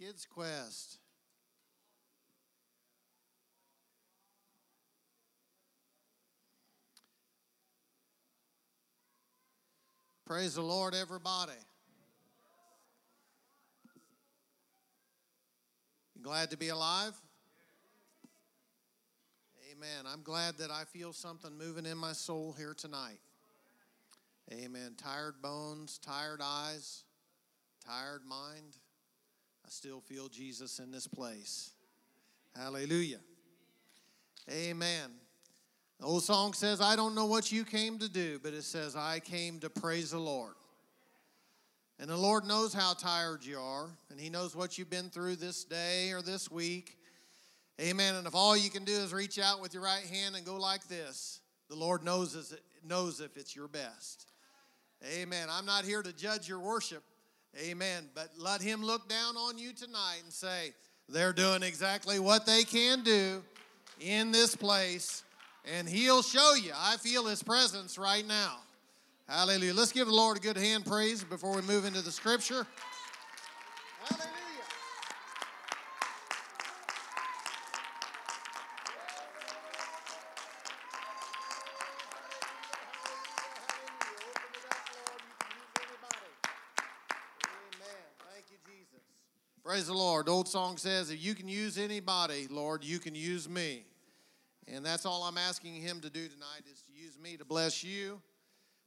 Kids Quest. Praise the Lord, everybody. You glad to be alive? Amen. I'm glad that I feel something moving in my soul here tonight. Amen. Tired bones, tired eyes, tired mind. I still feel Jesus in this place. Hallelujah. Amen. The old song says, I don't know what you came to do, but it says, I came to praise the Lord. And the Lord knows how tired you are, and He knows what you've been through this day or this week. Amen. And if all you can do is reach out with your right hand and go like this, the Lord knows, knows if it's your best. Amen. I'm not here to judge your worship. Amen. But let Him look down on you tonight and say, they're doing exactly what they can do in this place and He'll show you. I feel His presence right now. Hallelujah. Let's give the Lord a good hand praise before we move into the scripture. Hallelujah. Praise the Lord. Old song says, if you can use anybody, Lord, you can use me. And that's all I'm asking him to do tonight is to use me to bless you.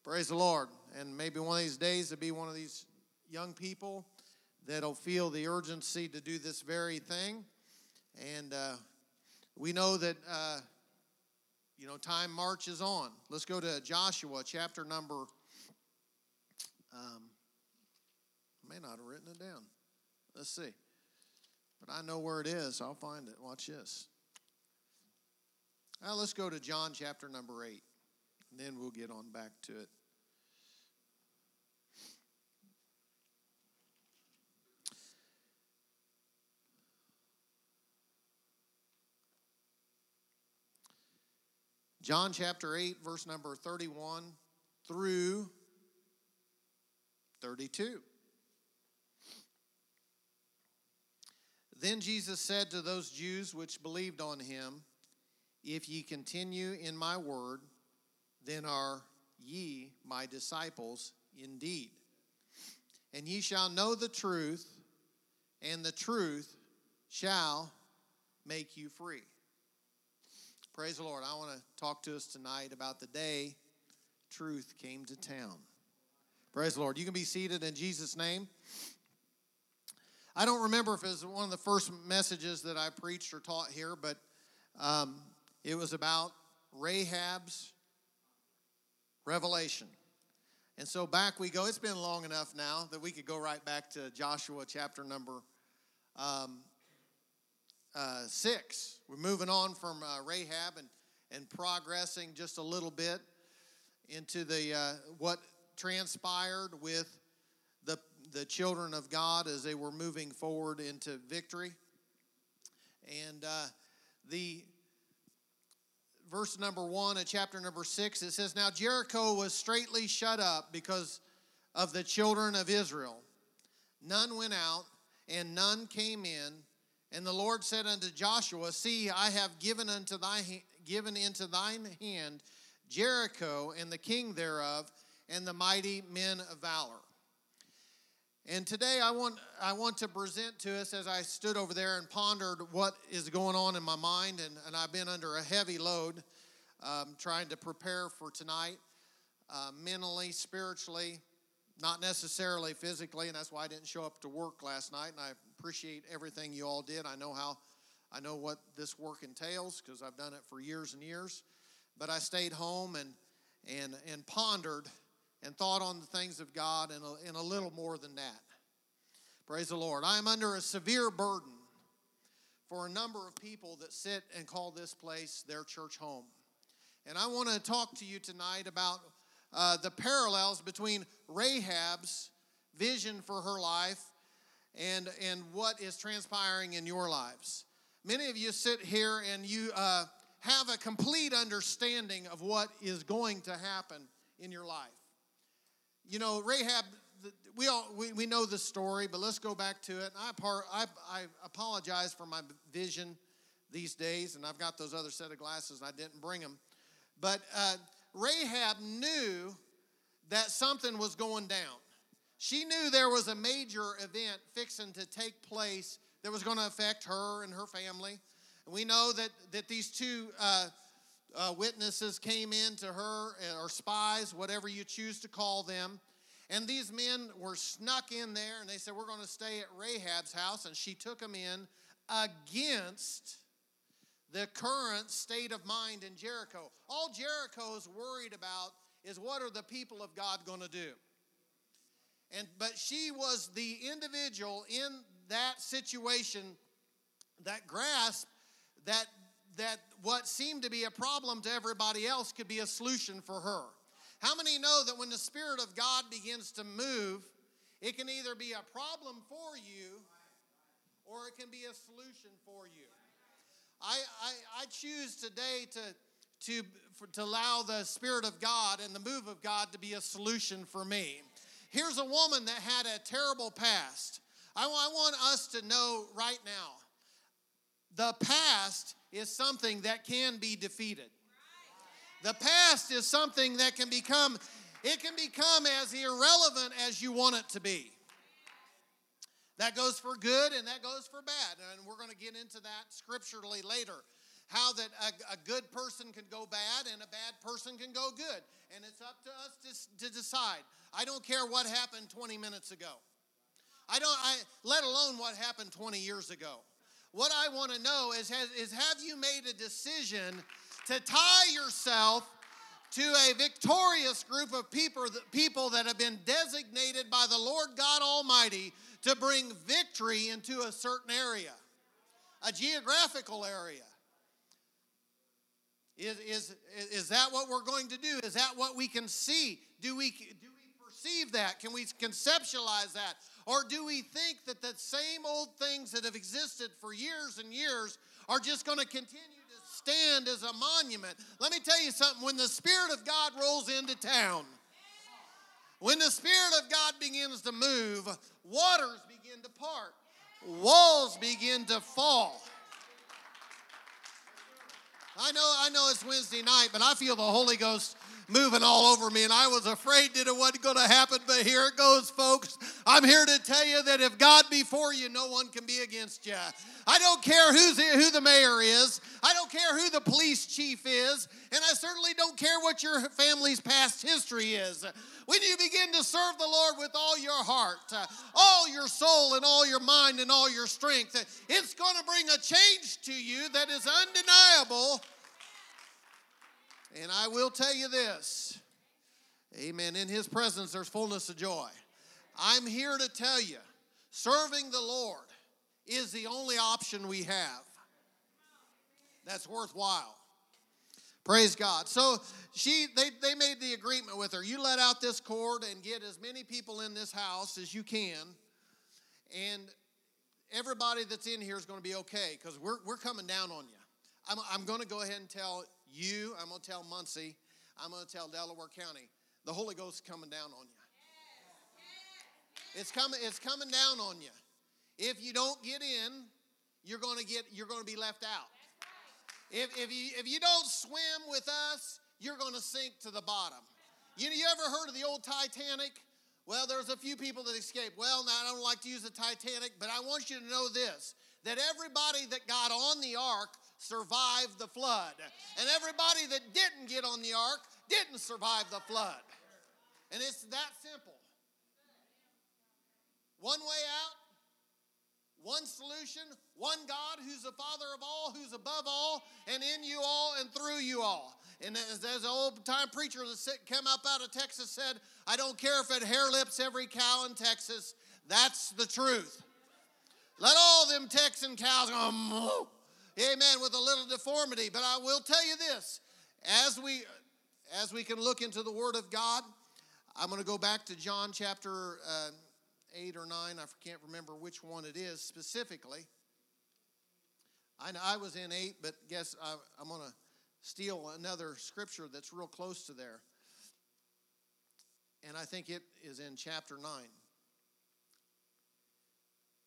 Praise the Lord. And maybe one of these days to be one of these young people that'll feel the urgency to do this very thing. And uh, we know that, uh, you know, time marches on. Let's go to Joshua chapter number, um, I may not have written it down. Let's see. But I know where it is. I'll find it. Watch this. Now let's go to John chapter number 8, and then we'll get on back to it. John chapter 8, verse number 31 through 32. Then Jesus said to those Jews which believed on him, if ye continue in my word, then are ye my disciples indeed. And ye shall know the truth, and the truth shall make you free. Praise the Lord. I want to talk to us tonight about the day truth came to town. Praise the Lord. You can be seated in Jesus' name. I don't remember if it was one of the first messages that I preached or taught here, but um, it was about Rahab's revelation. And so back we go. It's been long enough now that we could go right back to Joshua chapter number um, uh, six. We're moving on from uh, Rahab and, and progressing just a little bit into the uh, what transpired with the, children of God as they were moving forward into victory. And uh, the verse number one of chapter number six, it says, Now Jericho was straightly shut up because of the children of Israel. None went out, and none came in. And the Lord said unto Joshua, See, I have given unto thy given into thine hand Jericho and the king thereof, and the mighty men of valor. And today I want, I want to present to us as I stood over there and pondered what is going on in my mind, and, and I've been under a heavy load um, trying to prepare for tonight, uh, mentally, spiritually, not necessarily physically, and that's why I didn't show up to work last night. And I appreciate everything you all did. I know how, I know what this work entails because I've done it for years and years. But I stayed home and and and pondered and thought on the things of God and a, and a little more than that. Praise the Lord. I am under a severe burden for a number of people that sit and call this place their church home. And I want to talk to you tonight about uh, the parallels between Rahab's vision for her life and, and what is transpiring in your lives. Many of you sit here and you uh, have a complete understanding of what is going to happen in your life. You know, Rahab, we all we, we know the story, but let's go back to it. I, I I apologize for my vision these days, and I've got those other set of glasses, and I didn't bring them. But uh, Rahab knew that something was going down. She knew there was a major event fixing to take place that was going to affect her and her family. And we know that, that these two uh, uh, witnesses came in to her, uh, or spies, whatever you choose to call them. And these men were snuck in there, and they said, We're going to stay at Rahab's house. And she took them in against the current state of mind in Jericho. All Jericho is worried about is what are the people of God going to do? And but she was the individual in that situation that grasped that that what seemed to be a problem to everybody else could be a solution for her. How many know that when the Spirit of God begins to move, it can either be a problem for you or it can be a solution for you? I, I, I choose today to, to, for, to allow the Spirit of God and the move of God to be a solution for me. Here's a woman that had a terrible past. I, I want us to know right now the past is something that can be defeated. The past is something that can become, it can become as irrelevant as you want it to be. That goes for good and that goes for bad. And we're going to get into that scripturally later. How that a, a, good person can go bad and a bad person can go good. And it's up to us to, to decide. I don't care what happened 20 minutes ago. I don't, I, let alone what happened 20 years ago. What I want to know is, has, is have you made a decision to tie yourself to a victorious group of people, people that have been designated by the Lord God Almighty to bring victory into a certain area, a geographical area? Is, is, is that what we're going to do? Is that what we can see? Do we, do we perceive that? Can we conceptualize that? Or do we think that the same old things that have existed for years and years are just going to continue to stand as a monument? Let me tell you something when the Spirit of God rolls into town, when the Spirit of God begins to move, waters begin to part, walls begin to fall. I know, I know it's Wednesday night, but I feel the Holy Ghost moving all over me, and I was afraid that it wasn't going to happen, but here it goes, folks. I'm here to tell you that if God be for you, no one can be against you. I don't care who's who the mayor is. I don't care who the police chief is, and I certainly don't care what your family's past history is. When you begin to serve the Lord with all your heart, all your soul, and all your mind, and all your strength, it's going to bring a change to you that is undeniable and I will tell you this Amen. In His presence, there's fullness of joy. I'm here to tell you serving the Lord is the only option we have that's worthwhile. Praise God. So she they, they made the agreement with her. You let out this cord and get as many people in this house as you can. And everybody that's in here is going to be okay because we're, we're coming down on you. I'm, I'm going to go ahead and tell you, I'm going to tell Muncie, I'm going to tell Delaware County. The Holy Ghost is coming down on you. It's coming, it's coming down on you. If you don't get in, you're going to get you're going to be left out. If, if you if you don't swim with us, you're going to sink to the bottom. You you ever heard of the old Titanic? Well, there's a few people that escaped. Well, now I don't like to use the Titanic, but I want you to know this that everybody that got on the ark survived the flood. And everybody that didn't get on the ark didn't survive the flood. And it's that simple. One way out, one solution, one God who's the Father of all, who's above all, and in you all and through you all. And as, as an old time preacher that came up out of Texas said, I don't care if it hair lips every cow in Texas, that's the truth. Let all them Texan cows go. Amen, with a little deformity. But I will tell you this as we as we can look into the Word of God, I'm going to go back to John chapter uh, 8 or 9. I can't remember which one it is specifically. I, know I was in 8, but guess I, I'm going to steal another scripture that's real close to there. and I think it is in chapter 9.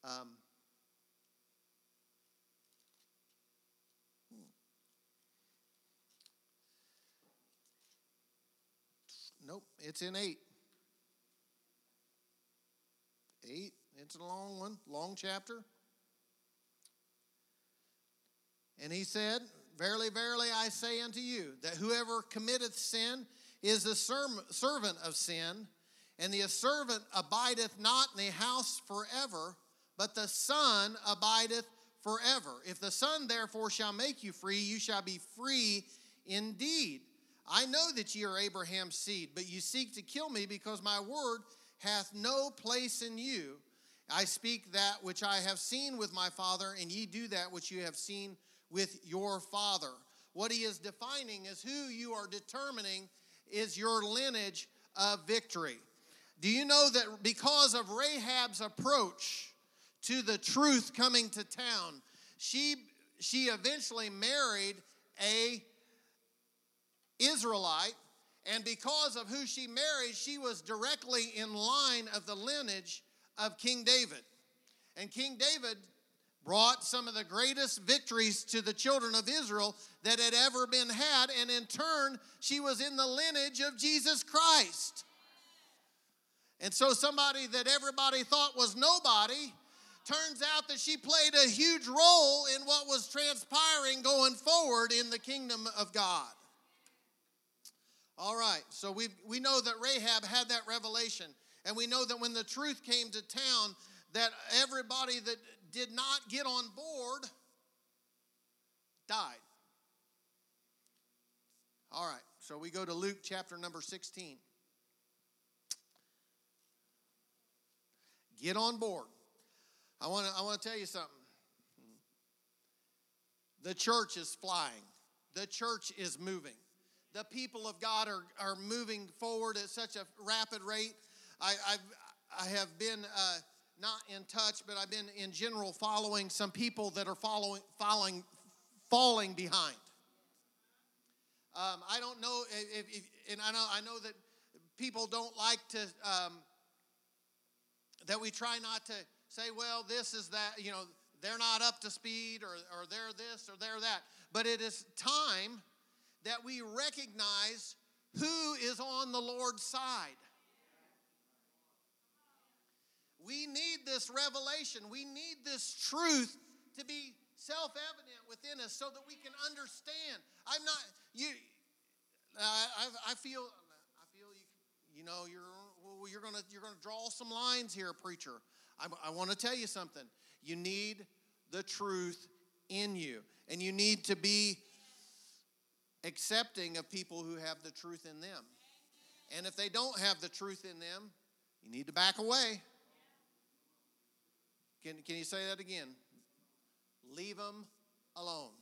Um, Nope, it's in 8. 8, it's a long one, long chapter. And he said, Verily, verily, I say unto you, that whoever committeth sin is the servant of sin, and the servant abideth not in the house forever, but the Son abideth forever. If the Son therefore shall make you free, you shall be free indeed. I know that ye are Abraham's seed, but you seek to kill me because my word hath no place in you. I speak that which I have seen with my Father, and ye do that which you have seen with your father. What he is defining is who you are determining is your lineage of victory. Do you know that because of Rahab's approach to the truth coming to town, she she eventually married a Israelite and because of who she married, she was directly in line of the lineage of King David. And King David brought some of the greatest victories to the children of Israel that had ever been had, and in turn, she was in the lineage of Jesus Christ. And so, somebody that everybody thought was nobody turns out that she played a huge role in what was transpiring going forward in the kingdom of God. All right, so we we know that Rahab had that revelation, and we know that when the truth came to town, that everybody that did not get on board died. All right, so we go to Luke chapter number 16. Get on board. I want to I want to tell you something. The church is flying. The church is moving. The people of God are, are moving forward at such a rapid rate. I, I've, I have been uh, not in touch, but I've been in general following some people that are following, following, falling behind. Um, I don't know if, if, and I know I know that people don't like to um, that we try not to say, well, this is that, you know, they're not up to speed or, or they're this or they're that. But it is time that we recognize who is on the Lord's side. We need this revelation. We need this truth to be self evident within us so that we can understand. I'm not, you, I, I feel, I feel you, you know, you're, well, you're going to you're gonna draw some lines here, preacher. I, I want to tell you something. You need the truth in you, and you need to be accepting of people who have the truth in them. And if they don't have the truth in them, you need to back away. Can, can you say that again? Leave them alone.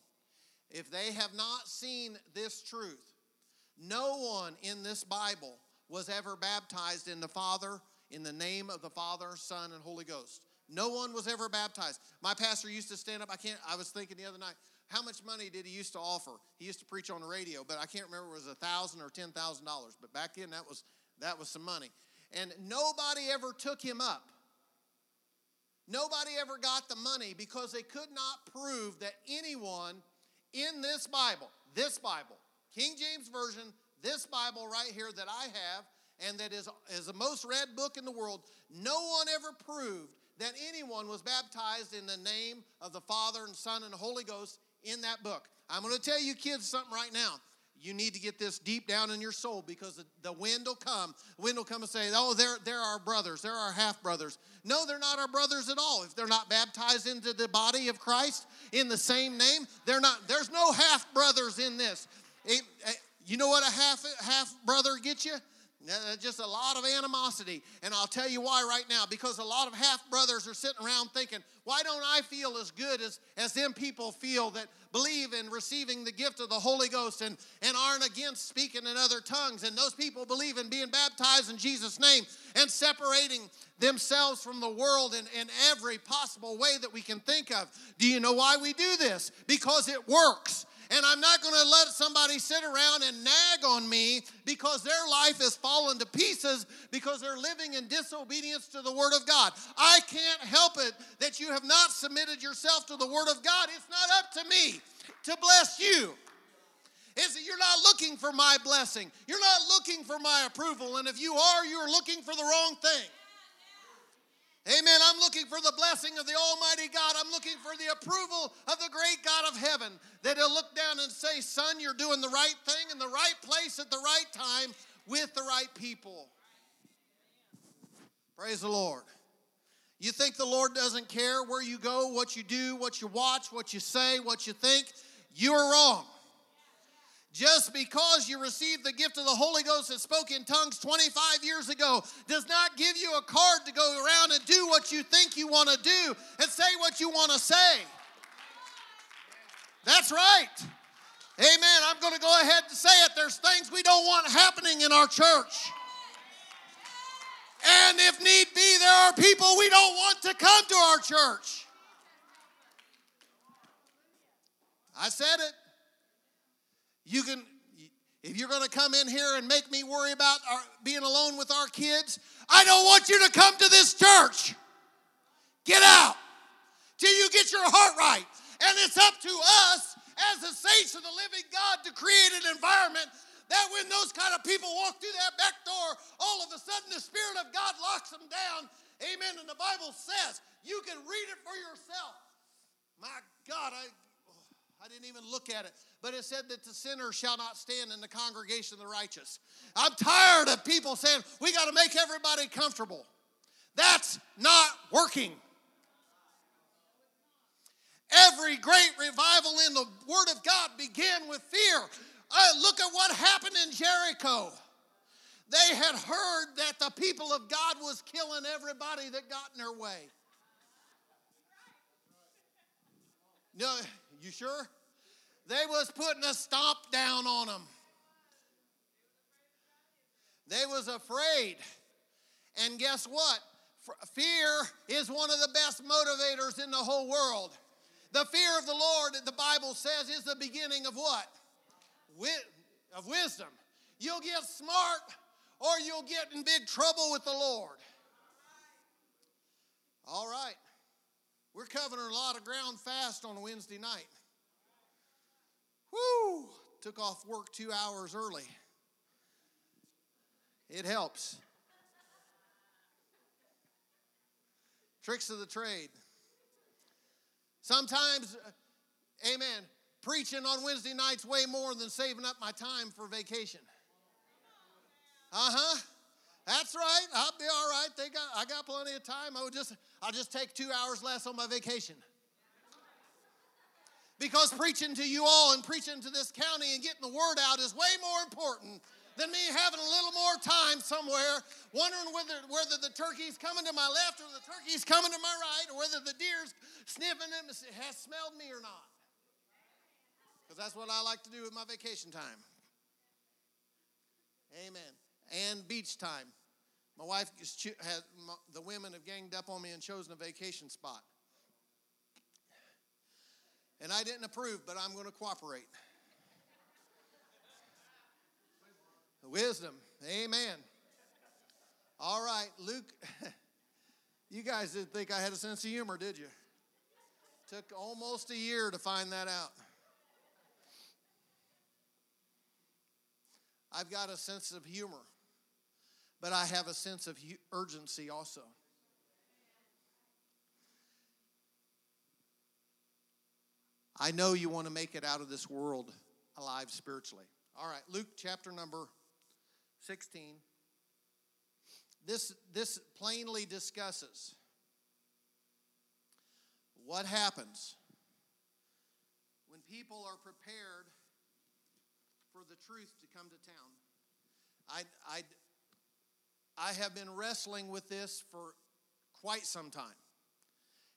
If they have not seen this truth, no one in this Bible was ever baptized in the Father, in the name of the Father, Son, and Holy Ghost. No one was ever baptized. My pastor used to stand up. I can't, I was thinking the other night, how much money did he used to offer? He used to preach on the radio, but I can't remember it was a thousand or ten thousand dollars. But back then that was that was some money. And nobody ever took him up. Nobody ever got the money because they could not prove that anyone in this Bible, this Bible, King James Version, this Bible right here that I have, and that is, is the most read book in the world, no one ever proved that anyone was baptized in the name of the Father and Son and Holy Ghost in that book. I'm going to tell you kids something right now you need to get this deep down in your soul because the, wind will come. The wind will come and say, Oh, they're, they're our brothers. They're our half brothers. No, they're not our brothers at all. If they're not baptized into the body of Christ in the same name, they're not, there's no half brothers in this. It, eh, you know what a half, half brother gets you? Uh, just a lot of animosity. And I'll tell you why right now. Because a lot of half brothers are sitting around thinking, why don't I feel as good as, as them people feel that believe in receiving the gift of the Holy Ghost and, and aren't against speaking in other tongues? And those people believe in being baptized in Jesus' name and separating themselves from the world in, in every possible way that we can think of. Do you know why we do this? Because it works. And I'm not going to let somebody sit around and nag on me because their life has fallen to pieces because they're living in disobedience to the Word of God. I can't help it that you have not submitted yourself to the Word of God. It's not up to me to bless you. Is that you're not looking for my blessing. You're not looking for my approval. And if you are, you're looking for the wrong thing. Amen. I'm looking for the blessing of the Almighty God. I'm looking for the approval of the great God of heaven that He'll look down and say, Son, you're doing the right thing in the right place at the right time with the right people. Praise the Lord. You think the Lord doesn't care where you go, what you do, what you watch, what you say, what you think? You are wrong. Just because you received the gift of the Holy Ghost and spoke in tongues 25 years ago does not give you a card to go around and do what you think you want to do and say what you want to say. That's right. Amen. I'm going to go ahead and say it. There's things we don't want happening in our church. And if need be, there are people we don't want to come to our church. I said it. You can, if you're going to come in here and make me worry about our, being alone with our kids, I don't want you to come to this church. Get out till you get your heart right. And it's up to us as the saints of the living God to create an environment that when those kind of people walk through that back door, all of a sudden the Spirit of God locks them down. Amen. And the Bible says you can read it for yourself. My God, I, I didn't even look at it but it said that the sinner shall not stand in the congregation of the righteous. I'm tired of people saying we got to make everybody comfortable. That's not working. Every great revival in the Word of God began with fear. Uh, look at what happened in Jericho. They had heard that the people of God was killing everybody that got in their way. No, you sure? They was putting a stomp down on them. They was afraid. And guess what? Fear is one of the best motivators in the whole world. The fear of the Lord, the Bible says, is the beginning of what? Of wisdom. You'll get smart or you'll get in big trouble with the Lord. All right. We're covering a lot of ground fast on Wednesday night. Woo! Took off work two hours early. It helps. Tricks of the trade. Sometimes, amen, preaching on Wednesday nights way more than saving up my time for vacation. Uh huh. That's right. I'll be all right. They got, I got plenty of time. I would just, I'll just take two hours less on my vacation. Because preaching to you all and preaching to this county and getting the word out is way more important than me having a little more time somewhere wondering whether, whether the turkey's coming to my left or the turkey's coming to my right or whether the deer's sniffing and has smelled me or not. Because that's what I like to do with my vacation time. Amen. And beach time. My wife has, the women have ganged up on me and chosen a vacation spot. And I didn't approve, but I'm going to cooperate. Wisdom. Amen. All right, Luke, you guys didn't think I had a sense of humor, did you? Took almost a year to find that out. I've got a sense of humor, but I have a sense of urgency also. I know you want to make it out of this world alive spiritually. All right, Luke chapter number 16. This, this plainly discusses what happens when people are prepared for the truth to come to town. I, I, I have been wrestling with this for quite some time.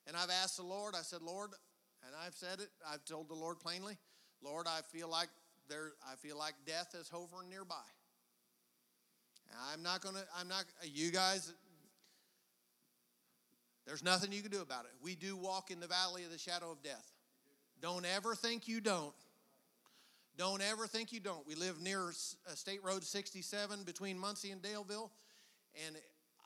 And I've asked the Lord, I said, Lord, and I've said it, I've told the Lord plainly, Lord, I feel like there I feel like death is hovering nearby. I'm not gonna, I'm not you guys there's nothing you can do about it. We do walk in the valley of the shadow of death. Don't ever think you don't. Don't ever think you don't. We live near State Road 67 between Muncie and Daleville. And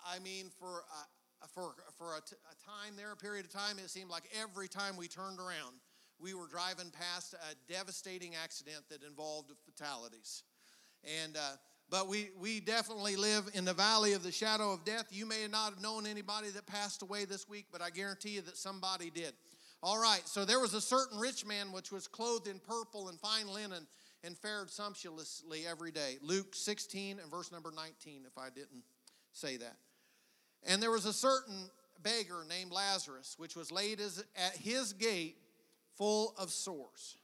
I mean, for, uh, for, for a, t- a time there, a period of time, it seemed like every time we turned around, we were driving past a devastating accident that involved fatalities. And, uh, but we, we definitely live in the valley of the shadow of death. You may not have known anybody that passed away this week, but I guarantee you that somebody did. All right, so there was a certain rich man which was clothed in purple and fine linen and fared sumptuously every day. Luke 16 and verse number 19, if I didn't say that. And there was a certain beggar named Lazarus, which was laid at his gate full of sores,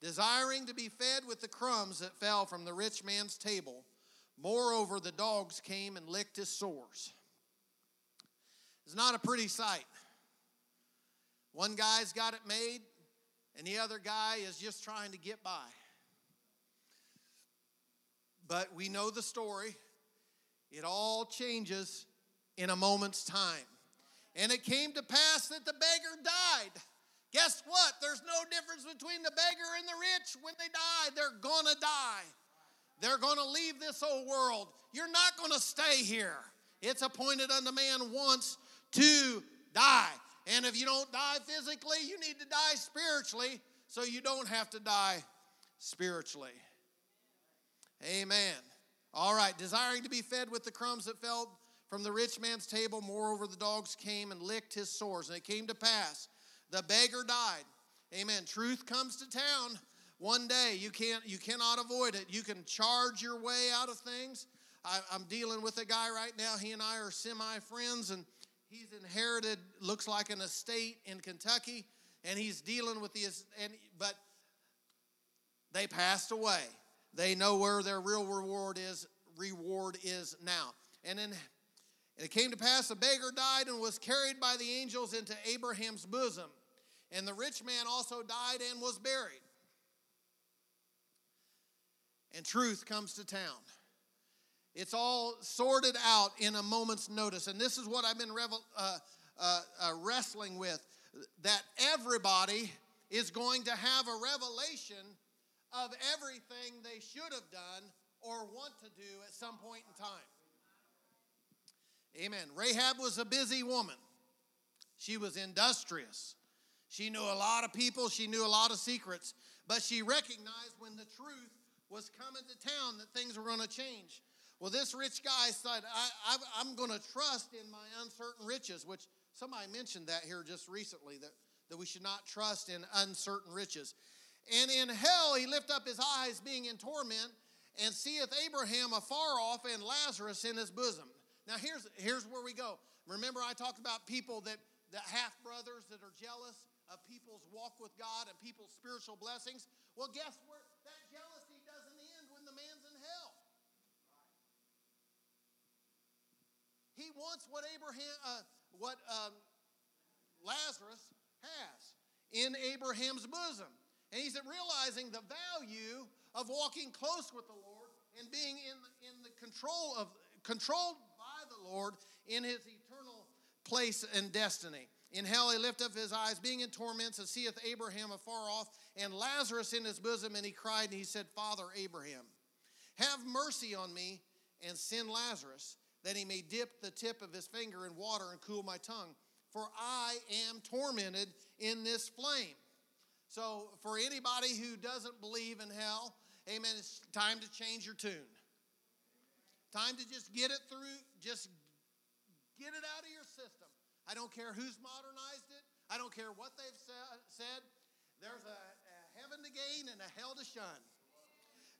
desiring to be fed with the crumbs that fell from the rich man's table. Moreover, the dogs came and licked his sores. It's not a pretty sight. One guy's got it made, and the other guy is just trying to get by. But we know the story. It all changes in a moment's time. And it came to pass that the beggar died. Guess what? There's no difference between the beggar and the rich. When they die, they're gonna die. They're gonna leave this old world. You're not gonna stay here. It's appointed unto man once to die. And if you don't die physically, you need to die spiritually so you don't have to die spiritually. Amen. All right, desiring to be fed with the crumbs that fell from the rich man's table, moreover, the dogs came and licked his sores. And it came to pass, the beggar died. Amen. Truth comes to town one day. You can't, you cannot avoid it. You can charge your way out of things. I, I'm dealing with a guy right now. He and I are semi friends, and he's inherited looks like an estate in Kentucky, and he's dealing with the and but they passed away. They know where their real reward is reward is now. And then and it came to pass a beggar died and was carried by the angels into Abraham's bosom. And the rich man also died and was buried. And truth comes to town. It's all sorted out in a moment's notice. And this is what I've been revel, uh, uh, uh, wrestling with that everybody is going to have a revelation of everything they should have done or want to do at some point in time. Amen. Rahab was a busy woman. She was industrious. She knew a lot of people, she knew a lot of secrets, but she recognized when the truth was coming to town that things were going to change. Well, this rich guy said, I, am going to trust in my uncertain riches, which somebody mentioned that here just recently, that, that we should not trust in uncertain riches. And in hell he lift up his eyes, being in torment, and seeth Abraham afar off and Lazarus in his bosom. Now here's here's where we go. Remember, I talked about people that the half brothers that are jealous of people's walk with God and people's spiritual blessings. Well, guess where that jealousy doesn't end when the man's in hell. He wants what Abraham, uh, what um, Lazarus has in Abraham's bosom. And he's realizing the value of walking close with the Lord and being in, in the control of controlled by the Lord in his eternal place and destiny. In hell he lift up his eyes, being in torments, and seeth Abraham afar off, and Lazarus in his bosom, and he cried, and he said, Father Abraham, have mercy on me, and send Lazarus, that he may dip the tip of his finger in water and cool my tongue, for I am tormented in this flame. So, for anybody who doesn't believe in hell, amen, it's time to change your tune. Time to just get it through, just get it out of your system. I don't care who's modernized it, I don't care what they've said. There's a, a heaven to gain and a hell to shun.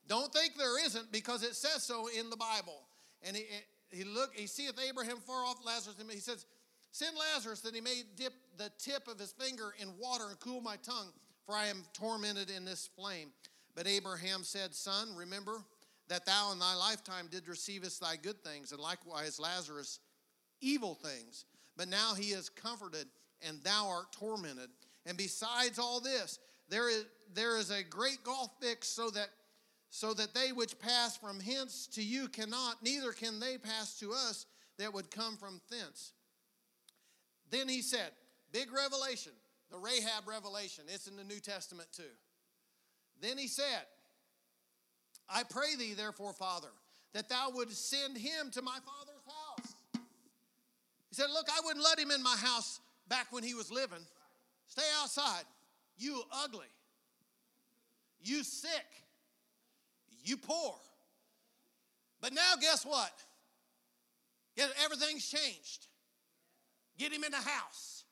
Don't think there isn't because it says so in the Bible. And he, he look, he seeth Abraham far off Lazarus, and he says, Send Lazarus that he may dip the tip of his finger in water and cool my tongue for I am tormented in this flame. But Abraham said, Son, remember that thou in thy lifetime did receivest thy good things, and likewise Lazarus evil things. But now he is comforted, and thou art tormented. And besides all this, there is, there is a great gulf fixed so that so that they which pass from hence to you cannot, neither can they pass to us that would come from thence. Then he said, Big revelation the Rahab revelation. It's in the New Testament too. Then he said, I pray thee, therefore, Father, that thou would send him to my father's house. He said, Look, I wouldn't let him in my house back when he was living. Stay outside. You ugly. You sick. You poor. But now, guess what? Everything's changed. Get him in the house.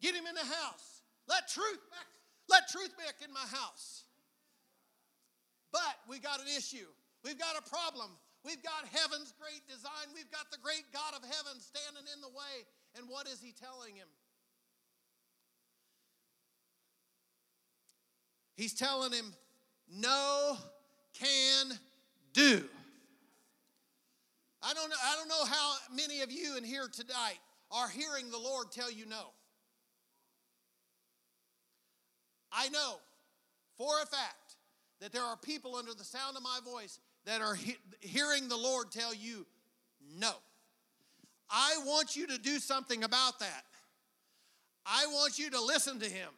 Get him in the house. Let truth back. Let truth back in my house. But we got an issue. We've got a problem. We've got heaven's great design. We've got the great God of heaven standing in the way. And what is he telling him? He's telling him, no can do. I don't know, I don't know how many of you in here tonight are hearing the Lord tell you no. I know for a fact that there are people under the sound of my voice that are he- hearing the Lord tell you no. I want you to do something about that. I want you to listen to Him.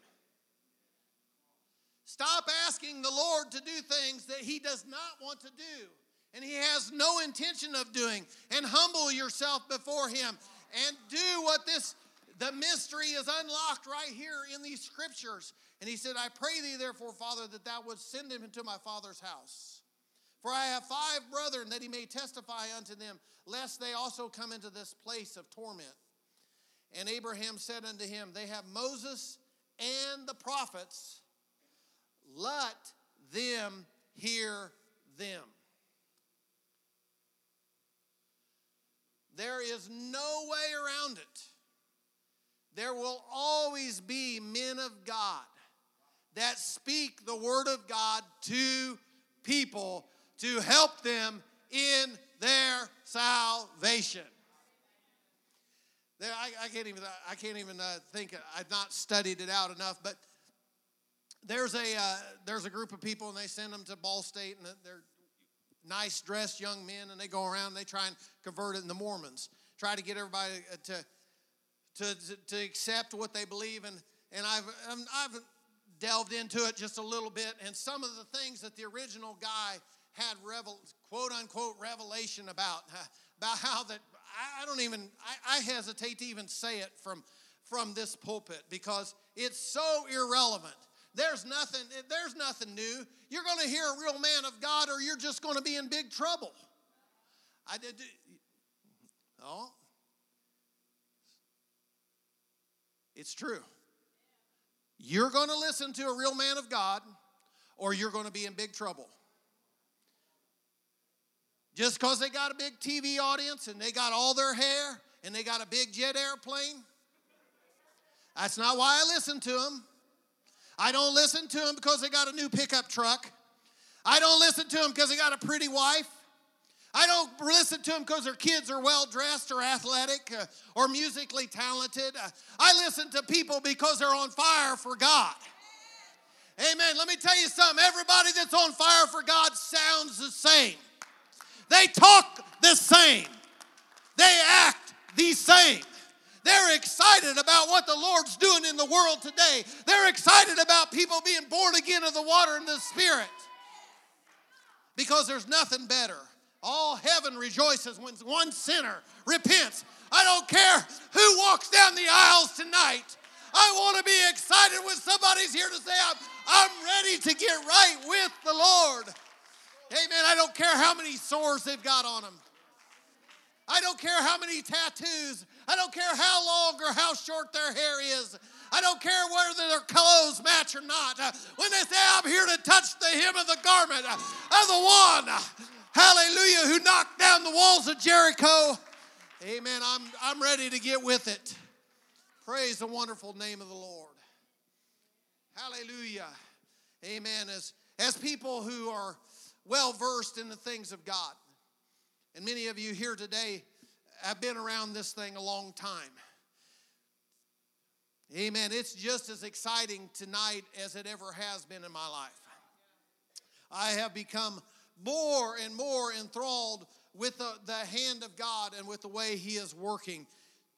Stop asking the Lord to do things that He does not want to do and He has no intention of doing. And humble yourself before Him and do what this, the mystery is unlocked right here in these scriptures. And He said, I pray thee, therefore, Father, that thou would send him into my Father's house. For I have five brethren that he may testify unto them, lest they also come into this place of torment. And Abraham said unto him, They have Moses and the prophets, let them hear them. There is no way around it. There will always be men of God that speak the word of God to people to help them in their salvation. There, I, I, can't even. I can't even uh, think. I've not studied it out enough. But there's a uh, there's a group of people, and they send them to Ball State, and they're nice dressed young men, and they go around. And they try and convert it. in the Mormons try to get everybody uh, to to to, accept what they believe. And and I've um, I've delved into it just a little bit. And some of the things that the original guy had revel, quote unquote revelation about about how that I don't even I, I hesitate to even say it from from this pulpit because it's so irrelevant. There's nothing there's nothing new. You're going to hear a real man of God or you're just going to be in big trouble. I did Oh. It's true. You're going to listen to a real man of God or you're going to be in big trouble. Just because they got a big TV audience and they got all their hair and they got a big jet airplane, that's not why I listen to them. I don't listen to them because they got a new pickup truck. I don't listen to them because they got a pretty wife. I don't listen to them because their kids are well dressed or athletic uh, or musically talented. Uh, I listen to people because they're on fire for God. Amen. Let me tell you something. Everybody that's on fire for God sounds the same. They talk the same, they act the same. They're excited about what the Lord's doing in the world today. They're excited about people being born again of the water and the Spirit. Because there's nothing better. All heaven rejoices when one sinner repents. I don't care who walks down the aisles tonight. I want to be excited when somebody's here to say, I'm, I'm ready to get right with the Lord. Amen. I don't care how many sores they've got on them. I don't care how many tattoos. I don't care how long or how short their hair is. I don't care whether their clothes match or not. When they say, I'm here to touch the hem of the garment of the one, hallelujah, who knocked down the walls of Jericho, amen, I'm, I'm ready to get with it. Praise the wonderful name of the Lord. Hallelujah. Amen. As, as people who are well versed in the things of God. And many of you here today have been around this thing a long time. Amen. It's just as exciting tonight as it ever has been in my life. I have become more and more enthralled with the, the hand of God and with the way He is working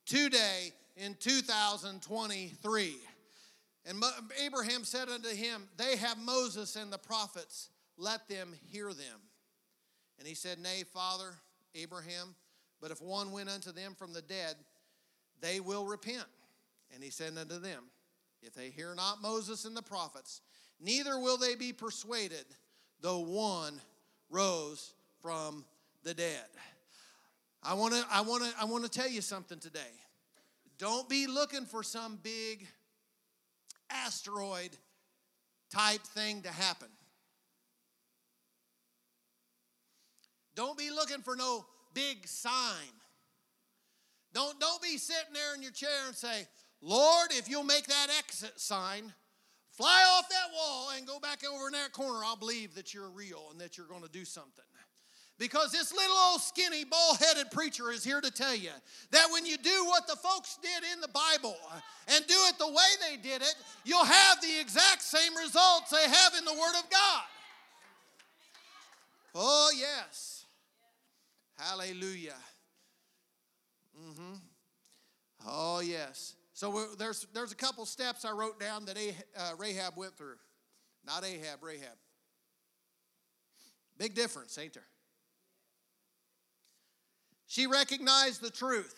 today in 2023. And Abraham said unto him, They have Moses and the prophets let them hear them. And he said, Nay, Father Abraham, but if one went unto them from the dead, they will repent. And he said unto them, If they hear not Moses and the prophets, neither will they be persuaded, though one rose from the dead. I want to I want to I want to tell you something today. Don't be looking for some big asteroid type thing to happen. Don't be looking for no big sign. Don't, don't be sitting there in your chair and say, Lord, if you'll make that exit sign, fly off that wall and go back over in that corner, I'll believe that you're real and that you're going to do something. Because this little old skinny, bald headed preacher is here to tell you that when you do what the folks did in the Bible and do it the way they did it, you'll have the exact same results they have in the Word of God. Oh, yes. Hallelujah. Mm-hmm. Oh, yes. So there's, there's a couple steps I wrote down that uh, Rahab went through. Not Ahab, Rahab. Big difference, ain't there? She recognized the truth.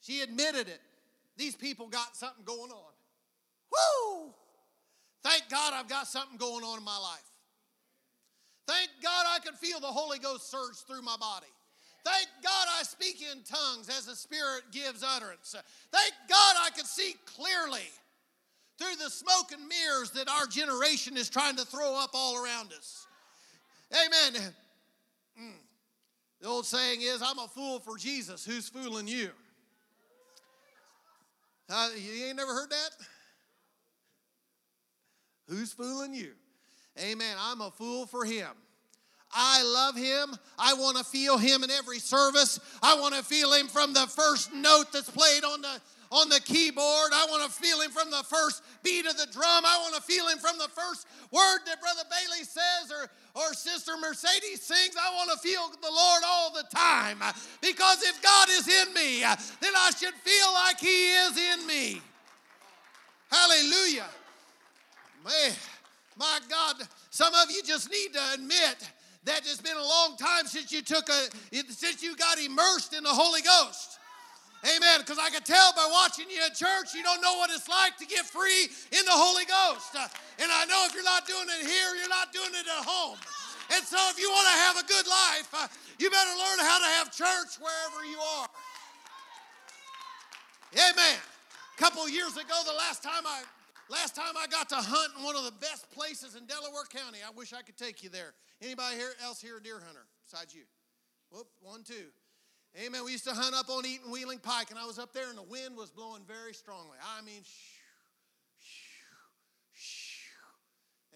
She admitted it. These people got something going on. Woo! Thank God I've got something going on in my life. Thank God I can feel the Holy Ghost surge through my body. Thank God I speak in tongues as the Spirit gives utterance. Thank God I can see clearly through the smoke and mirrors that our generation is trying to throw up all around us. Amen. Mm. The old saying is, I'm a fool for Jesus. Who's fooling you? Uh, you ain't never heard that? Who's fooling you? Amen. I'm a fool for him. I love him. I want to feel him in every service. I want to feel him from the first note that's played on the on the keyboard. I want to feel him from the first beat of the drum. I want to feel him from the first word that Brother Bailey says or, or Sister Mercedes sings. I want to feel the Lord all the time. Because if God is in me, then I should feel like he is in me. Hallelujah. Man, my God, some of you just need to admit that it's been a long time since you took a since you got immersed in the Holy Ghost. Amen. Because I can tell by watching you at church, you don't know what it's like to get free in the Holy Ghost. Uh, and I know if you're not doing it here, you're not doing it at home. And so if you want to have a good life, uh, you better learn how to have church wherever you are. Amen. A couple years ago, the last time I last time I got to hunt in one of the best places in Delaware County. I wish I could take you there. Anybody here else here a deer hunter besides you? Whoop, one, two. Amen. We used to hunt up on Eaton Wheeling Pike, and I was up there, and the wind was blowing very strongly. I mean,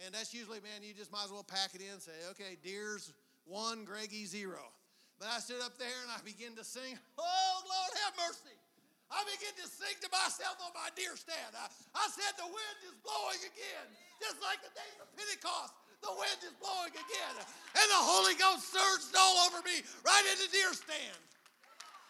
and that's usually, man, you just might as well pack it in and say, okay, deer's one, Greggy zero. But I stood up there and I began to sing, Oh, Lord, have mercy. I began to sing to myself on my deer stand. I, I said, The wind is blowing again, just like the days of Pentecost. The wind is blowing again. And the Holy Ghost surged all over me right in the deer stand.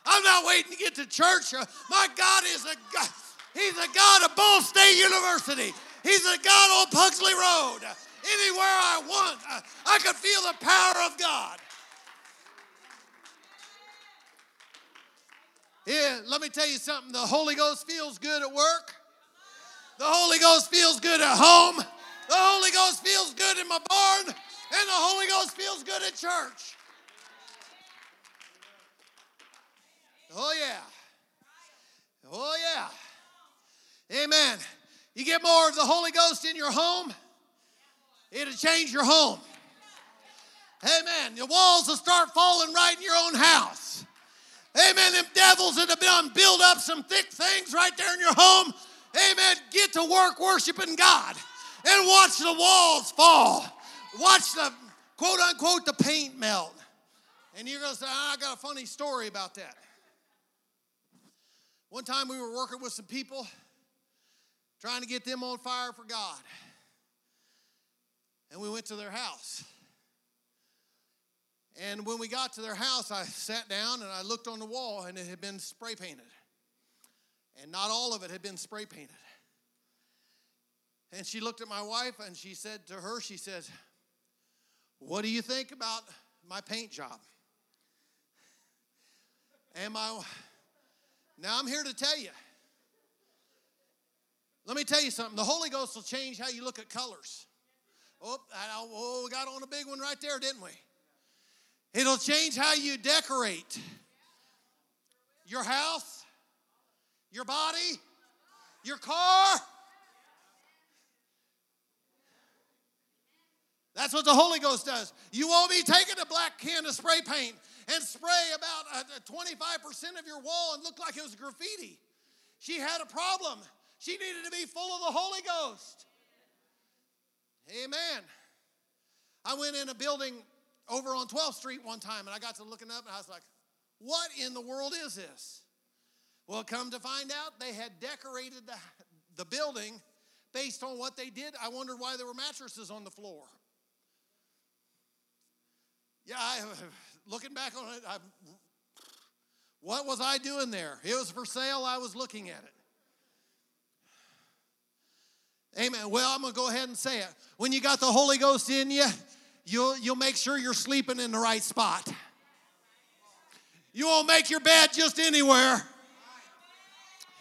I'm not waiting to get to church. My God is a God. He's a God of Ball State University. He's a God on Pugsley Road. Anywhere I want, I can feel the power of God. Yeah, let me tell you something. The Holy Ghost feels good at work. The Holy Ghost feels good at home. The Holy Ghost feels good in my barn. And the Holy Ghost feels good at church. Oh, yeah. Oh, yeah. Amen. You get more of the Holy Ghost in your home, it'll change your home. Amen. The walls will start falling right in your own house. Amen. Them devils that have been build up some thick things right there in your home. Amen. Get to work worshiping God and watch the walls fall. Watch the quote unquote the paint melt. And you're going to say, ah, I got a funny story about that. One time we were working with some people trying to get them on fire for God. And we went to their house. And when we got to their house, I sat down and I looked on the wall and it had been spray painted. And not all of it had been spray painted. And she looked at my wife and she said to her, she says, What do you think about my paint job? And my now I'm here to tell you. Let me tell you something. The Holy Ghost will change how you look at colors. Oh, oh, we got on a big one right there, didn't we? It'll change how you decorate your house, your body, your car. That's what the Holy Ghost does. You won't be taking a black can of spray paint and spray about uh, 25% of your wall and look like it was graffiti. She had a problem. She needed to be full of the Holy Ghost. Amen. I went in a building over on 12th Street one time and I got to looking up and I was like, what in the world is this? Well, come to find out, they had decorated the, the building based on what they did. I wondered why there were mattresses on the floor. Yeah, I, looking back on it, I, what was I doing there? It was for sale, I was looking at it. Amen. Well, I'm going to go ahead and say it. When you got the Holy Ghost in you, you'll, you'll make sure you're sleeping in the right spot. You won't make your bed just anywhere.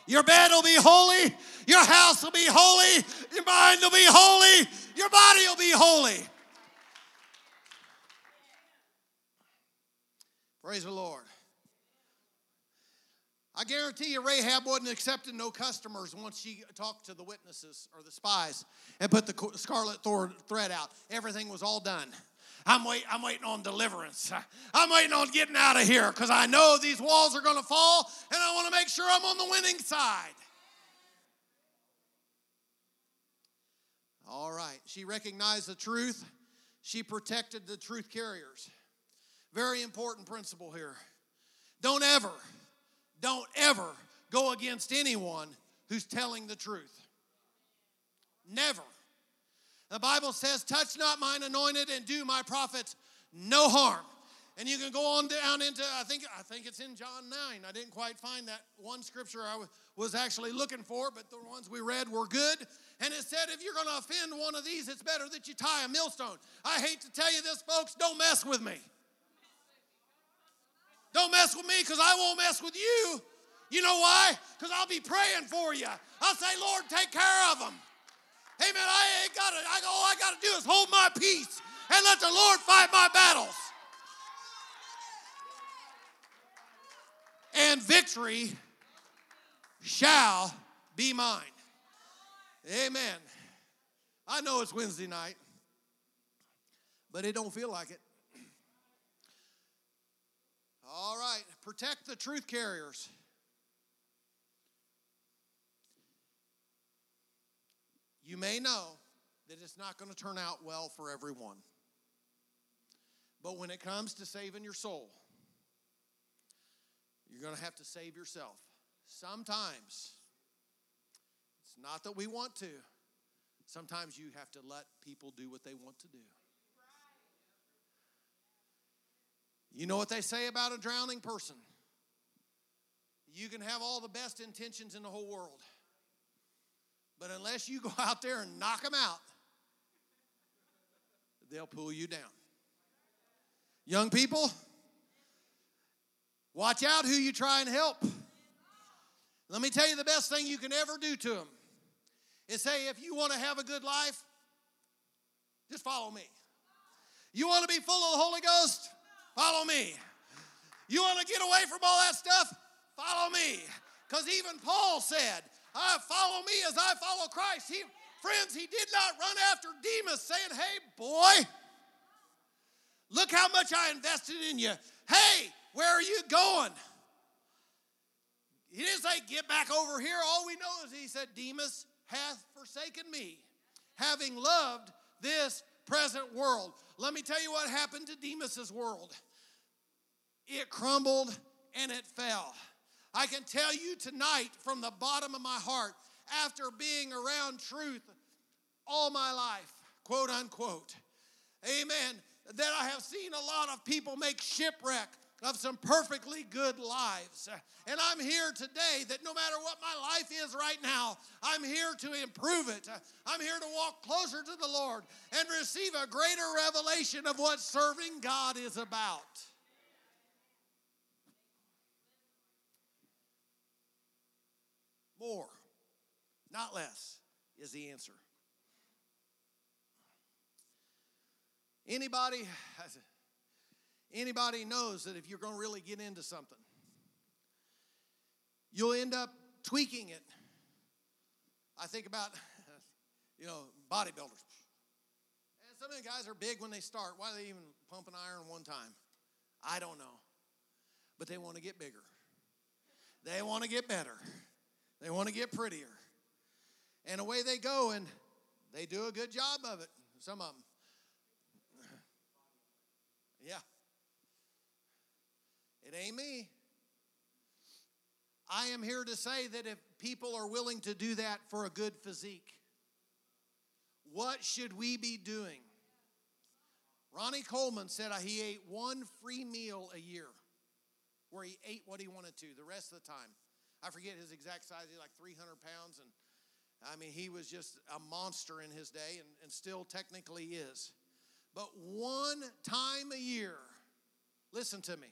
Your bed will be holy. Your house will be holy. Your mind will be holy. Your body will be holy. Praise the Lord. I guarantee you, Rahab wasn't accepting no customers once she talked to the witnesses or the spies and put the scarlet thread out. Everything was all done. I'm, wait, I'm waiting on deliverance. I'm waiting on getting out of here because I know these walls are going to fall and I want to make sure I'm on the winning side. All right. She recognized the truth, she protected the truth carriers. Very important principle here. Don't ever don't ever go against anyone who's telling the truth. Never. The Bible says, Touch not mine anointed and do my prophets no harm. And you can go on down into, I think, I think it's in John 9. I didn't quite find that one scripture I was actually looking for, but the ones we read were good. And it said, if you're going to offend one of these, it's better that you tie a millstone. I hate to tell you this, folks, don't mess with me. Don't mess with me because I won't mess with you. You know why? Because I'll be praying for you. I'll say, Lord, take care of them. Hey man, I ain't got it. All I got to do is hold my peace and let the Lord fight my battles. And victory shall be mine. Amen. I know it's Wednesday night, but it don't feel like it. All right, protect the truth carriers. You may know that it's not going to turn out well for everyone. But when it comes to saving your soul, you're going to have to save yourself. Sometimes, it's not that we want to, sometimes you have to let people do what they want to do. You know what they say about a drowning person? You can have all the best intentions in the whole world, but unless you go out there and knock them out, they'll pull you down. Young people, watch out who you try and help. Let me tell you the best thing you can ever do to them is say, if you want to have a good life, just follow me. You want to be full of the Holy Ghost? Follow me. You want to get away from all that stuff? Follow me. Because even Paul said, I follow me as I follow Christ. He, friends, he did not run after Demas saying, Hey, boy, look how much I invested in you. Hey, where are you going? He didn't say, Get back over here. All we know is he said, Demas hath forsaken me, having loved this present world. Let me tell you what happened to Demas's world it crumbled and it fell. I can tell you tonight from the bottom of my heart, after being around truth all my life, quote unquote, amen, that I have seen a lot of people make shipwreck of some perfectly good lives. And I'm here today that no matter what my life is right now, I'm here to improve it. I'm here to walk closer to the Lord and receive a greater revelation of what serving God is about. More, not less, is the answer. Anybody, anybody knows that if you're going to really get into something, you'll end up tweaking it. I think about, you know, bodybuilders. And some of the guys are big when they start. Why do they even pump an iron one time? I don't know. But they want to get bigger. They want to get better. They want to get prettier. And away they go, and they do a good job of it, some of them. Yeah. It ain't me. I am here to say that if people are willing to do that for a good physique, what should we be doing? Ronnie Coleman said uh, he ate one free meal a year where he ate what he wanted to the rest of the time. I forget his exact size, he's like 300 pounds. And I mean, he was just a monster in his day and, and still technically is. But one time a year, listen to me.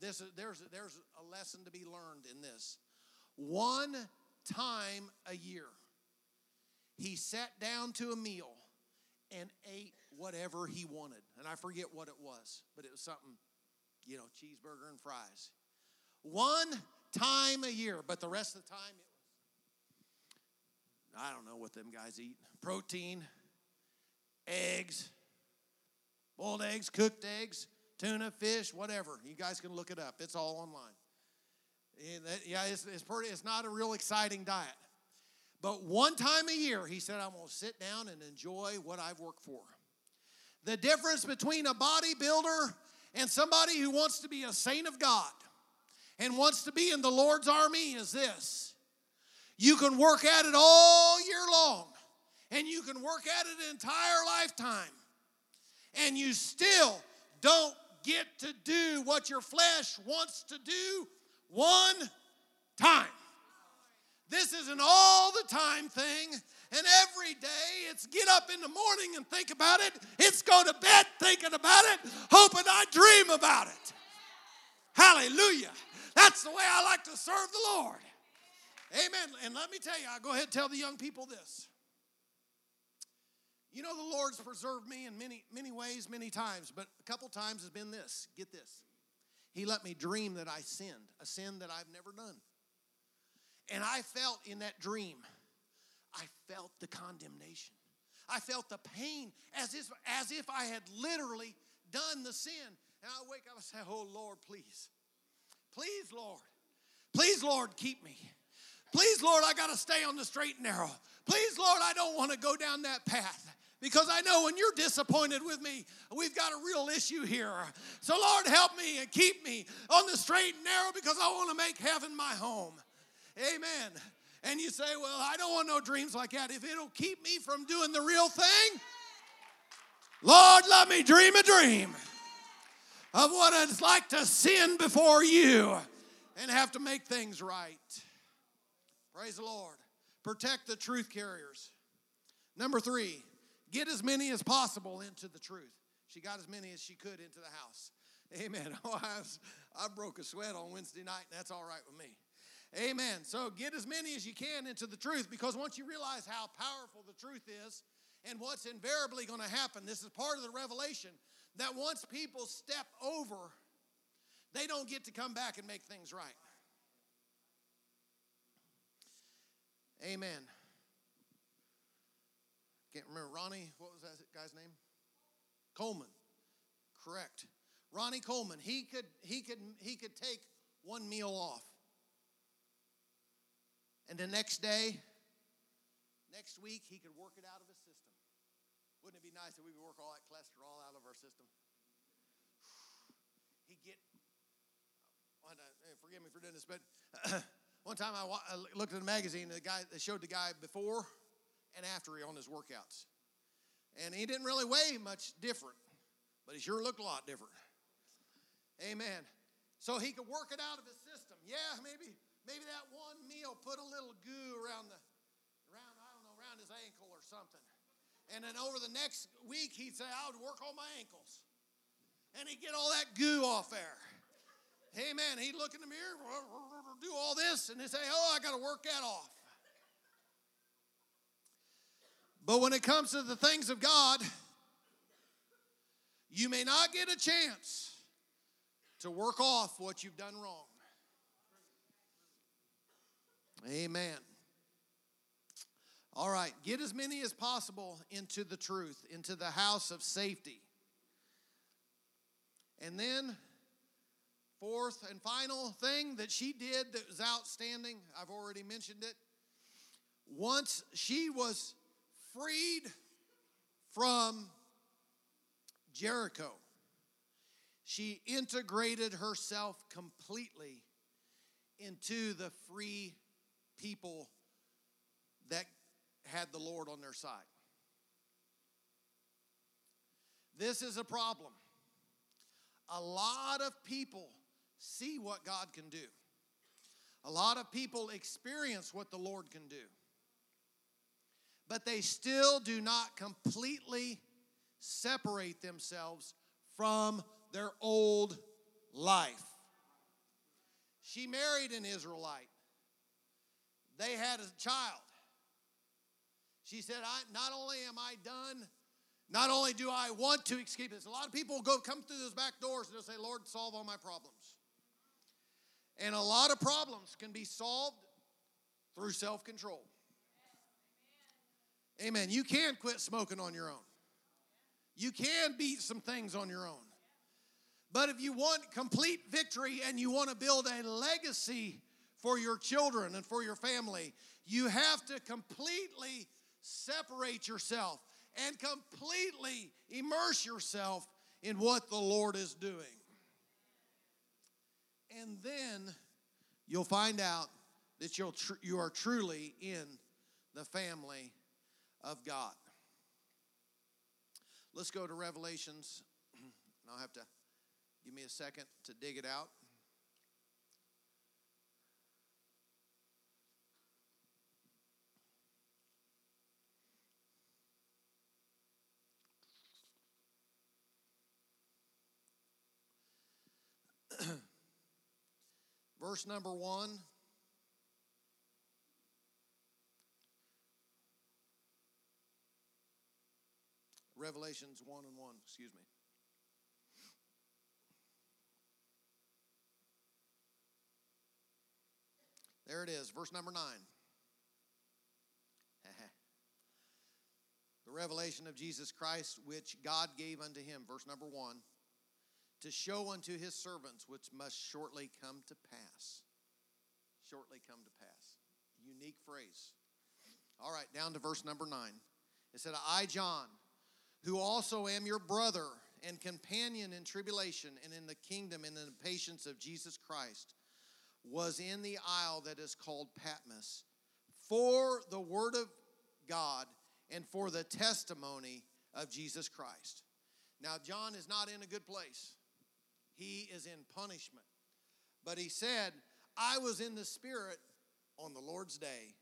This, there's, there's a lesson to be learned in this. One time a year, he sat down to a meal and ate whatever he wanted. And I forget what it was, but it was something, you know, cheeseburger and fries. One time a year, but the rest of the time it was, I don't know what them guys eat protein, eggs, boiled eggs, cooked eggs, tuna, fish, whatever. You guys can look it up, it's all online. Yeah, it's, it's, pretty, it's not a real exciting diet. But one time a year, he said, I'm going to sit down and enjoy what I've worked for. The difference between a bodybuilder and somebody who wants to be a saint of God and wants to be in the Lord's army is this you can work at it all year long, and you can work at it an entire lifetime, and you still don't get to do what your flesh wants to do one time. This is an all the time thing. And every day it's get up in the morning and think about it. It's go to bed thinking about it, hoping I dream about it. Hallelujah. That's the way I like to serve the Lord. Amen. And let me tell you, I'll go ahead and tell the young people this. You know, the Lord's preserved me in many, many ways, many times, but a couple times has been this. Get this. He let me dream that I sinned, a sin that I've never done. And I felt in that dream, I felt the condemnation. I felt the pain as if, as if I had literally done the sin. And I wake up and say, Oh Lord, please. Please, Lord. Please, Lord, keep me. Please, Lord, I got to stay on the straight and narrow. Please, Lord, I don't want to go down that path. Because I know when you're disappointed with me, we've got a real issue here. So, Lord, help me and keep me on the straight and narrow because I want to make heaven my home. Amen. And you say, Well, I don't want no dreams like that. If it'll keep me from doing the real thing, Lord, let me dream a dream of what it's like to sin before you and have to make things right. Praise the Lord. Protect the truth carriers. Number three, get as many as possible into the truth. She got as many as she could into the house. Amen. Oh, I, was, I broke a sweat on Wednesday night, and that's all right with me. Amen. So get as many as you can into the truth because once you realize how powerful the truth is and what's invariably going to happen, this is part of the revelation that once people step over, they don't get to come back and make things right. Amen. Can't remember Ronnie, what was that guy's name? Coleman. Correct. Ronnie Coleman. He could he could he could take one meal off. And the next day, next week, he could work it out of his. Wouldn't it be nice if we could work all that cholesterol out of our system? He'd get, eh, forgive me for doing this, but one time I looked at a magazine, the guy they showed the guy before and after he on his workouts. And he didn't really weigh much different, but he sure looked a lot different. Amen. so he could work it out of his system. Yeah, maybe maybe that one meal put a little goo around the around I don't know around his ankle or something. And then over the next week he'd say I would work on my ankles. And he'd get all that goo off there. Hey man, he'd look in the mirror, do all this, and he'd say, Oh, I got to work that off. But when it comes to the things of God, you may not get a chance to work off what you've done wrong. Amen. All right, get as many as possible into the truth, into the house of safety. And then Fourth and final thing that she did that was outstanding, I've already mentioned it. Once she was freed from Jericho, she integrated herself completely into the free people that had the Lord on their side. This is a problem. A lot of people see what God can do. A lot of people experience what the Lord can do, but they still do not completely separate themselves from their old life. She married an Israelite, they had a child. She said, I, Not only am I done, not only do I want to escape this, a lot of people go come through those back doors and they'll say, Lord, solve all my problems. And a lot of problems can be solved through self control. Amen. You can quit smoking on your own. You can beat some things on your own. But if you want complete victory and you want to build a legacy for your children and for your family, you have to completely separate yourself and completely immerse yourself in what the Lord is doing. And then you'll find out that you'll tr- you are truly in the family of God. Let's go to Revelations. I'll have to give me a second to dig it out. Verse number one. Revelations 1 and 1, excuse me. There it is, verse number 9. the revelation of Jesus Christ, which God gave unto him, verse number 1 to show unto his servants which must shortly come to pass. Shortly come to pass. Unique phrase. All right, down to verse number nine. It said, I, John, who also am your brother and companion in tribulation and in the kingdom and in the patience of Jesus Christ, was in the isle that is called Patmos for the word of God and for the testimony of Jesus Christ. Now, John is not in a good place. He is in punishment. But he said, I was in the Spirit on the Lord's day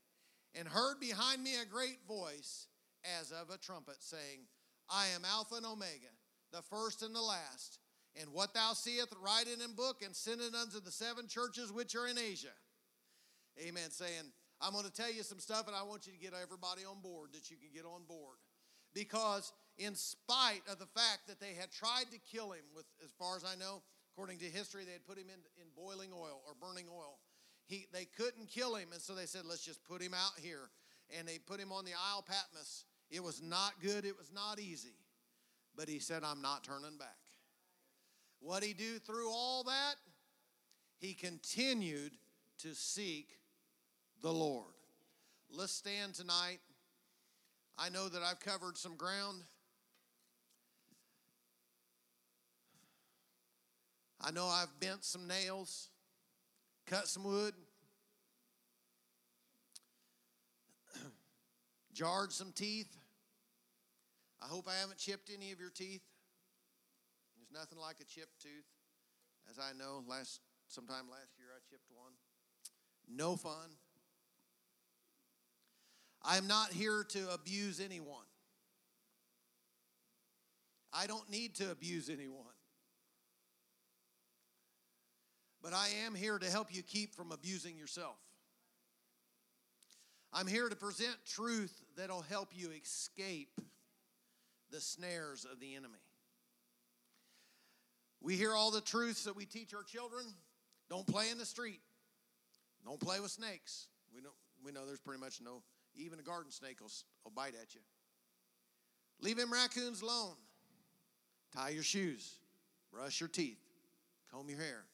and heard behind me a great voice as of a trumpet saying, I am Alpha and Omega, the first and the last. And what thou seest, write it in book and send it unto the seven churches which are in Asia. Amen. Saying, I'm going to tell you some stuff and I want you to get everybody on board that you can get on board. Because in spite of the fact that they had tried to kill him with as far as i know according to history they had put him in, in boiling oil or burning oil. He, they couldn't kill him and so they said let's just put him out here. And they put him on the isle patmos. It was not good it was not easy. But he said i'm not turning back. What he do through all that? He continued to seek the lord. Let's stand tonight i know that i've covered some ground I know I've bent some nails, cut some wood, jarred some teeth. I hope I haven't chipped any of your teeth. There's nothing like a chipped tooth, as I know. Last sometime last year I chipped one. No fun. I am not here to abuse anyone. I don't need to abuse anyone. But I am here to help you keep from abusing yourself. I'm here to present truth that'll help you escape the snares of the enemy. We hear all the truths that we teach our children. Don't play in the street. Don't play with snakes. We know, we know there's pretty much no, even a garden snake will, will bite at you. Leave them raccoons alone. Tie your shoes. Brush your teeth. Comb your hair.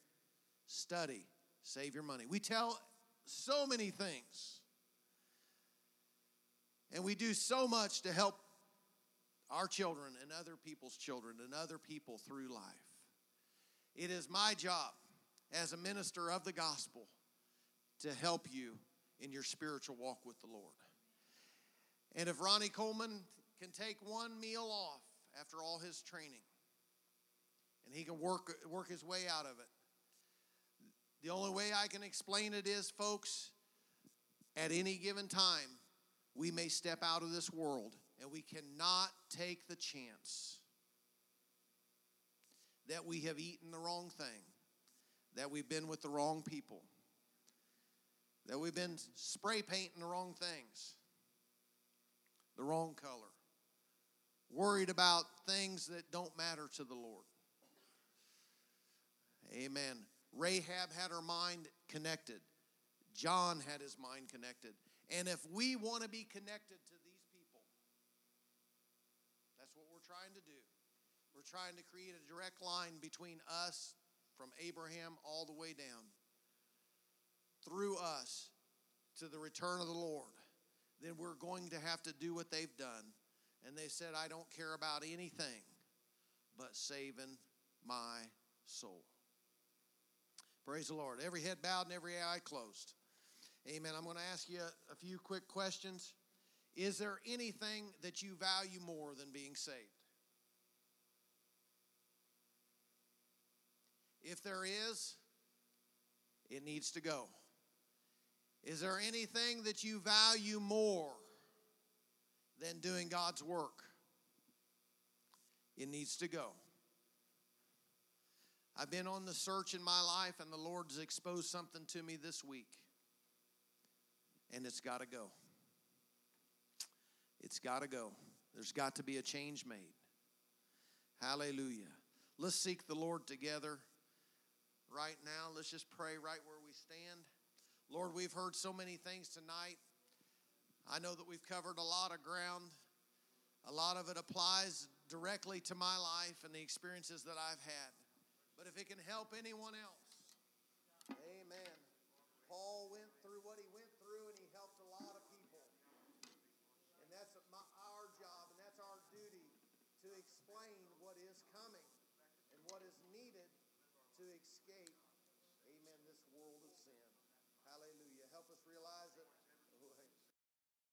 Study. Save your money. We tell so many things. And we do so much to help our children and other people's children and other people through life. It is my job as a minister of the gospel to help you in your spiritual walk with the Lord. And if Ronnie Coleman can take one meal off after all his training and he can work, work his way out of it, the only way I can explain it is, folks, at any given time, we may step out of this world and we cannot take the chance that we have eaten the wrong thing, that we've been with the wrong people, that we've been spray painting the wrong things, the wrong color, worried about things that don't matter to the Lord. Amen. Rahab had her mind connected. John had his mind connected. And if we want to be connected to these people, that's what we're trying to do. We're trying to create a direct line between us from Abraham all the way down through us to the return of the Lord. Then we're going to have to do what they've done. And they said, I don't care about anything but saving my soul. Praise the Lord. Every head bowed and every eye closed. Amen. I'm going to ask you a few quick questions. Is there anything that you value more than being saved? If there is, it needs to go. Is there anything that you value more than doing God's work? It needs to go. I've been on the search in my life, and the Lord's exposed something to me this week, and it's got to go. It's got to go. There's got to be a change made. Hallelujah. Let's seek the Lord together right now. Let's just pray right where we stand. Lord, we've heard so many things tonight. I know that we've covered a lot of ground. A lot of it applies directly to my life and the experiences that I've had. But if it can help anyone else, amen. Paul went through what he went through and he helped a lot of people. And that's our job and that's our duty to explain what is coming and what is needed to escape, amen, this world of sin. Hallelujah. Help us realize that